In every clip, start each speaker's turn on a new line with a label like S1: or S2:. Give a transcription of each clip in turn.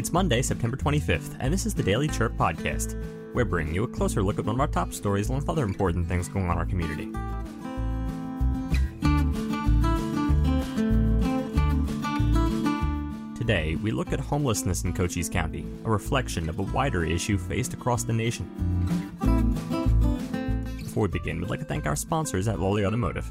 S1: It's Monday, September 25th, and this is the Daily Chirp Podcast. We're bringing you a closer look at one of our top stories along with other important things going on in our community. Today, we look at homelessness in Cochise County, a reflection of a wider issue faced across the nation. Before we begin, we'd like to thank our sponsors at Lawley Automotive.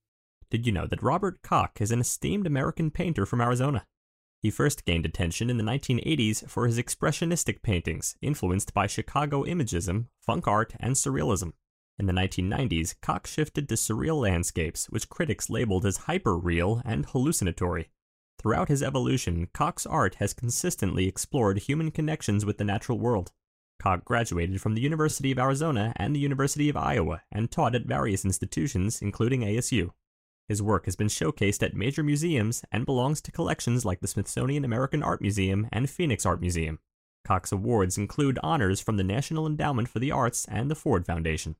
S1: Did you know that Robert Koch is an esteemed American painter from Arizona? He first gained attention in the 1980s for his expressionistic paintings, influenced by Chicago Imagism, funk art, and surrealism. In the 1990s, Koch shifted to surreal landscapes, which critics labeled as hyper-real and hallucinatory. Throughout his evolution, Koch's art has consistently explored human connections with the natural world. Koch graduated from the University of Arizona and the University of Iowa and taught at various institutions, including ASU. His work has been showcased at major museums and belongs to collections like the Smithsonian American Art Museum and Phoenix Art Museum. Koch's awards include honors from the National Endowment for the Arts and the Ford Foundation.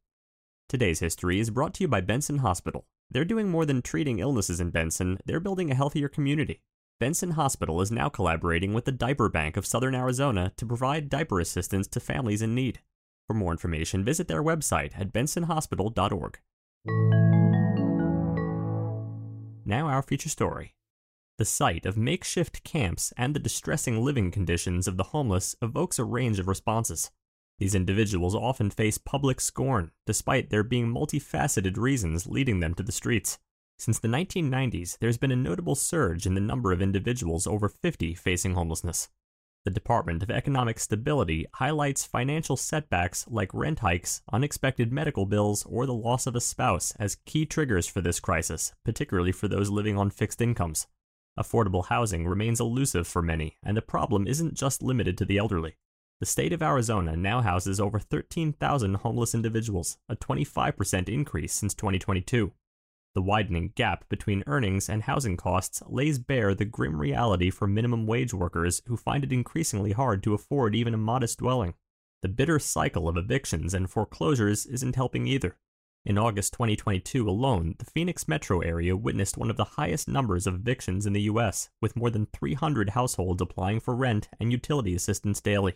S1: Today's history is brought to you by Benson Hospital. They're doing more than treating illnesses in Benson, they're building a healthier community. Benson Hospital is now collaborating with the Diaper Bank of Southern Arizona to provide diaper assistance to families in need. For more information, visit their website at bensonhospital.org. Now, our feature story. The sight of makeshift camps and the distressing living conditions of the homeless evokes a range of responses. These individuals often face public scorn, despite there being multifaceted reasons leading them to the streets. Since the 1990s, there's been a notable surge in the number of individuals over 50 facing homelessness. The Department of Economic Stability highlights financial setbacks like rent hikes, unexpected medical bills, or the loss of a spouse as key triggers for this crisis, particularly for those living on fixed incomes. Affordable housing remains elusive for many, and the problem isn't just limited to the elderly. The state of Arizona now houses over 13,000 homeless individuals, a 25% increase since 2022. The widening gap between earnings and housing costs lays bare the grim reality for minimum wage workers who find it increasingly hard to afford even a modest dwelling. The bitter cycle of evictions and foreclosures isn't helping either. In August 2022 alone, the Phoenix metro area witnessed one of the highest numbers of evictions in the U.S., with more than 300 households applying for rent and utility assistance daily.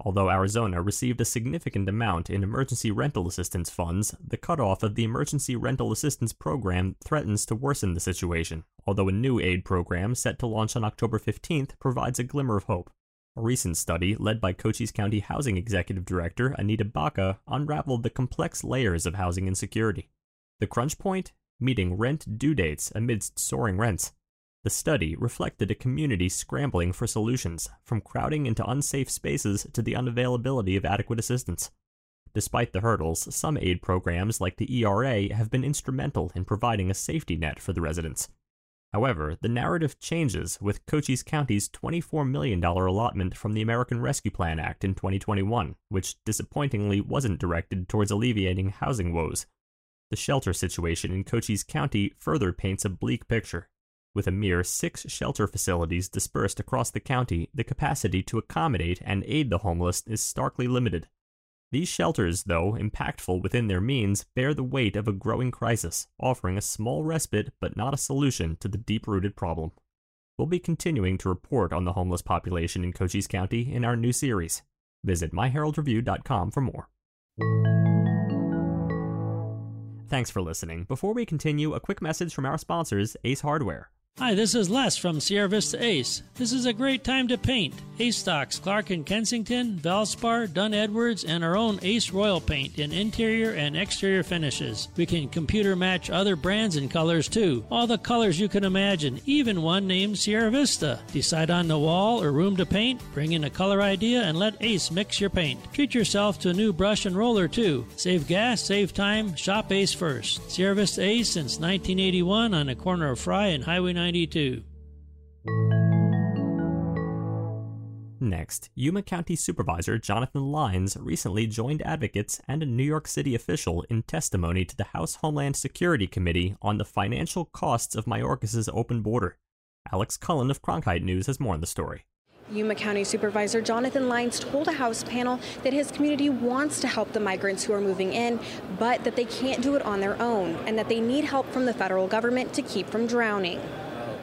S1: Although Arizona received a significant amount in emergency rental assistance funds, the cutoff of the Emergency Rental Assistance Program threatens to worsen the situation, although a new aid program set to launch on October 15th provides a glimmer of hope. A recent study, led by Cochise County Housing Executive Director Anita Baca, unraveled the complex layers of housing insecurity. The crunch point? Meeting rent due dates amidst soaring rents. The study reflected a community scrambling for solutions, from crowding into unsafe spaces to the unavailability of adequate assistance. Despite the hurdles, some aid programs like the ERA have been instrumental in providing a safety net for the residents. However, the narrative changes with Cochise County's $24 million allotment from the American Rescue Plan Act in 2021, which disappointingly wasn't directed towards alleviating housing woes. The shelter situation in Cochise County further paints a bleak picture. With a mere six shelter facilities dispersed across the county, the capacity to accommodate and aid the homeless is starkly limited. These shelters, though impactful within their means, bear the weight of a growing crisis, offering a small respite but not a solution to the deep rooted problem. We'll be continuing to report on the homeless population in Cochise County in our new series. Visit myheraldreview.com for more. Thanks for listening. Before we continue, a quick message from our sponsors, Ace Hardware.
S2: Hi, this is Les from Sierra Vista Ace. This is a great time to paint. Ace stocks Clark and Kensington, Valspar, Dunn Edwards, and our own Ace Royal paint in interior and exterior finishes. We can computer match other brands and colors too. All the colors you can imagine, even one named Sierra Vista. Decide on the wall or room to paint, bring in a color idea, and let Ace mix your paint. Treat yourself to a new brush and roller too. Save gas, save time, shop Ace first. Sierra Vista Ace since 1981 on the corner of Fry and Highway 9. 1992.
S1: Next, Yuma County Supervisor Jonathan Lines recently joined advocates and a New York City official in testimony to the House Homeland Security Committee on the financial costs of Mayorkas' open border. Alex Cullen of Cronkite News has more on the story.
S3: Yuma County Supervisor Jonathan Lines told a House panel that his community wants to help the migrants who are moving in, but that they can't do it on their own and that they need help from the federal government to keep from drowning.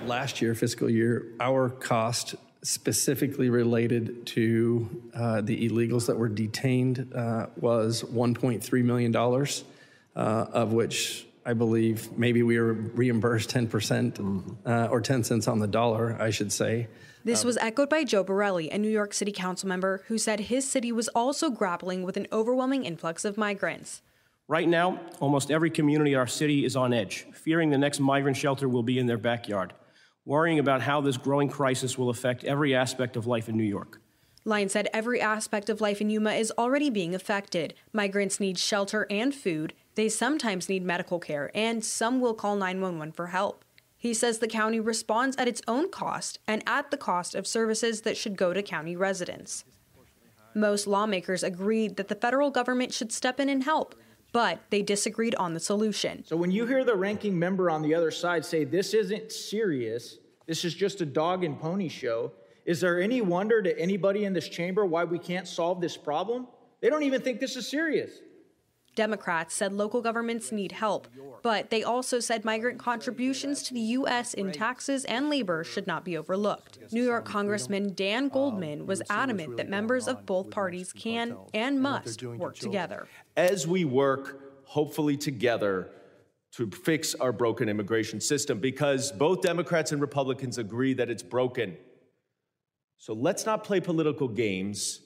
S4: Last year, fiscal year, our cost specifically related to uh, the illegals that were detained uh, was $1.3 million, uh, of which I believe maybe we were reimbursed 10% mm-hmm. Uh, or 10 cents on the dollar, I should say.
S3: This um, was echoed by Joe Borelli, a New York City council member, who said his city was also grappling with an overwhelming influx of migrants.
S5: Right now, almost every community in our city is on edge, fearing the next migrant shelter will be in their backyard worrying about how this growing crisis will affect every aspect of life in New York.
S3: Lines said every aspect of life in Yuma is already being affected. Migrants need shelter and food, they sometimes need medical care, and some will call 911 for help. He says the county responds at its own cost and at the cost of services that should go to county residents. Most lawmakers agreed that the federal government should step in and help, but they disagreed on the solution.
S6: So when you hear the ranking member on the other side say this isn't serious, this is just a dog and pony show, is there any wonder to anybody in this chamber why we can't solve this problem? They don't even think this is serious.
S3: Democrats said local governments need help, but they also said migrant contributions to the U.S. in taxes and labor should not be overlooked. New York Congressman Dan Goldman was um, adamant that members of both parties can and must work together.
S7: As we work, hopefully together, to fix our broken immigration system, because both Democrats and Republicans agree that it's broken. So let's not play political games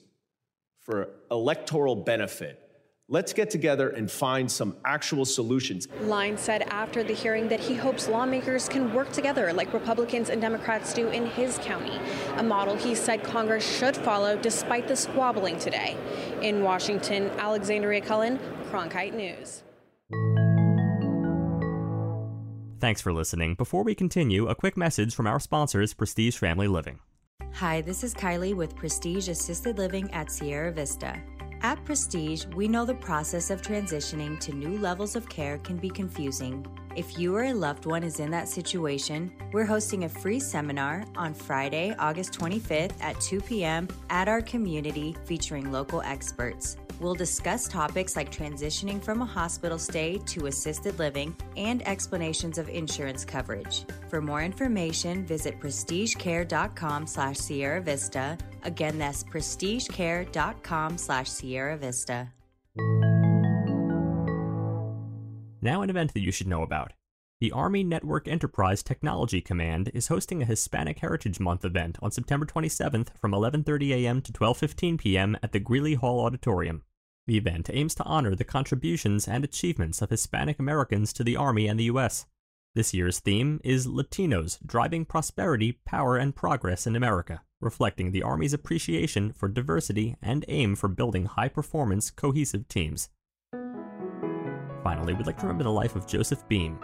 S7: for electoral benefit Let's get together and find some actual solutions.
S3: Lines said after the hearing that he hopes lawmakers can work together like Republicans and Democrats do in his county, a model he said Congress should follow despite the squabbling today. In Washington, Alexandria Cullen, Cronkite News.
S1: Thanks for listening. Before we continue, a quick message from our sponsors, Prestige Family Living.
S8: Hi, this is Kylie with Prestige Assisted Living at Sierra Vista. At Prestige, we know the process of transitioning to new levels of care can be confusing. If you or a loved one is in that situation, we're hosting a free seminar on Friday, August 25th at 2 p.m. at our community featuring local experts. We'll discuss topics like transitioning from a hospital stay to assisted living and explanations of insurance coverage. For more information, visit prestigecare.com slash Sierra Vista. Again, that's prestigecare.com slash Sierra Vista.
S1: Now an event that you should know about. The Army Network Enterprise Technology Command is hosting a Hispanic Heritage Month event on September 27th from 11:30 a.m. to 12:15 p.m. at the Greely Hall Auditorium. The event aims to honor the contributions and achievements of Hispanic Americans to the Army and the U.S. This year's theme is Latinos Driving Prosperity, Power, and Progress in America, reflecting the Army's appreciation for diversity and aim for building high performance, cohesive teams. Finally, we'd like to remember the life of Joseph Beam,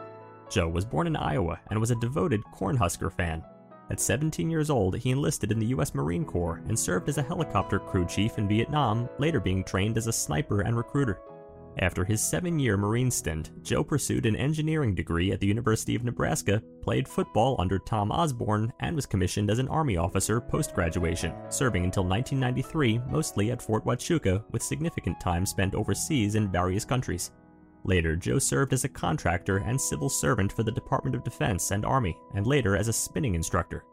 S1: Joe was born in Iowa and was a devoted Cornhusker fan. At 17 years old, he enlisted in the U.S. Marine Corps and served as a helicopter crew chief in Vietnam, later being trained as a sniper and recruiter. After his seven year Marine stint, Joe pursued an engineering degree at the University of Nebraska, played football under Tom Osborne, and was commissioned as an Army officer post graduation, serving until 1993 mostly at Fort Huachuca, with significant time spent overseas in various countries. Later, Joe served as a contractor and civil servant for the Department of Defense and Army, and later as a spinning instructor.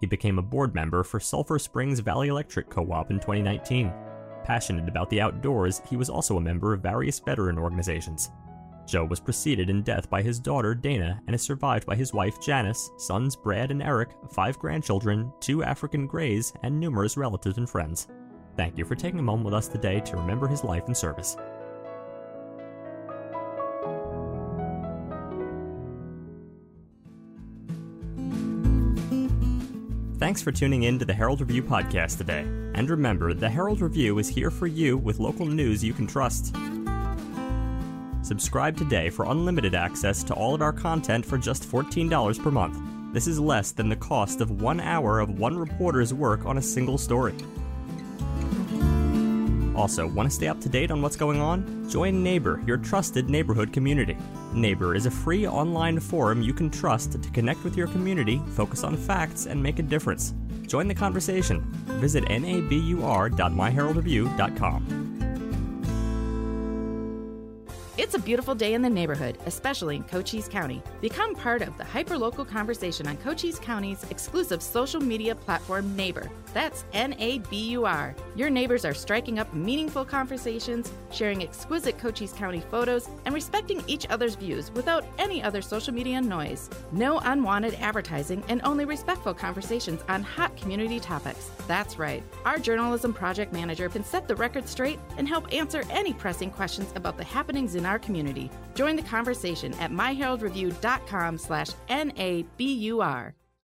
S1: He became a board member for Sulphur Springs Valley Electric Co op in 2019. Passionate about the outdoors, he was also a member of various veteran organizations. Joe was preceded in death by his daughter Dana and is survived by his wife Janice, sons Brad and Eric, five grandchildren, two African Greys, and numerous relatives and friends. Thank you for taking a moment with us today to remember his life and service. Thanks for tuning in to the Herald Review podcast today. And remember, the Herald Review is here for you with local news you can trust. Subscribe today for unlimited access to all of our content for just $14 per month. This is less than the cost of one hour of one reporter's work on a single story. Also, want to stay up to date on what's going on? Join Nabur, your trusted neighborhood community. Nabur is a free online forum you can trust to connect with your community, focus on facts, and make a difference. Join the conversation. Visit nabur.myheraldreview.com.
S9: It's a beautiful day in the neighborhood, especially in Cochise County. Become part of the hyperlocal conversation on Cochise County's exclusive social media platform, Nabur. That's N A B U R. Your neighbors are striking up meaningful conversations, sharing exquisite Cochise County photos, and respecting each other's views without any other social media noise. No unwanted advertising and only respectful conversations on hot community topics. That's right. Our journalism project manager can set the record straight and help answer any pressing questions about the happenings in our community. Join the conversation at myheraldreview.com slash N-A-B-U-R.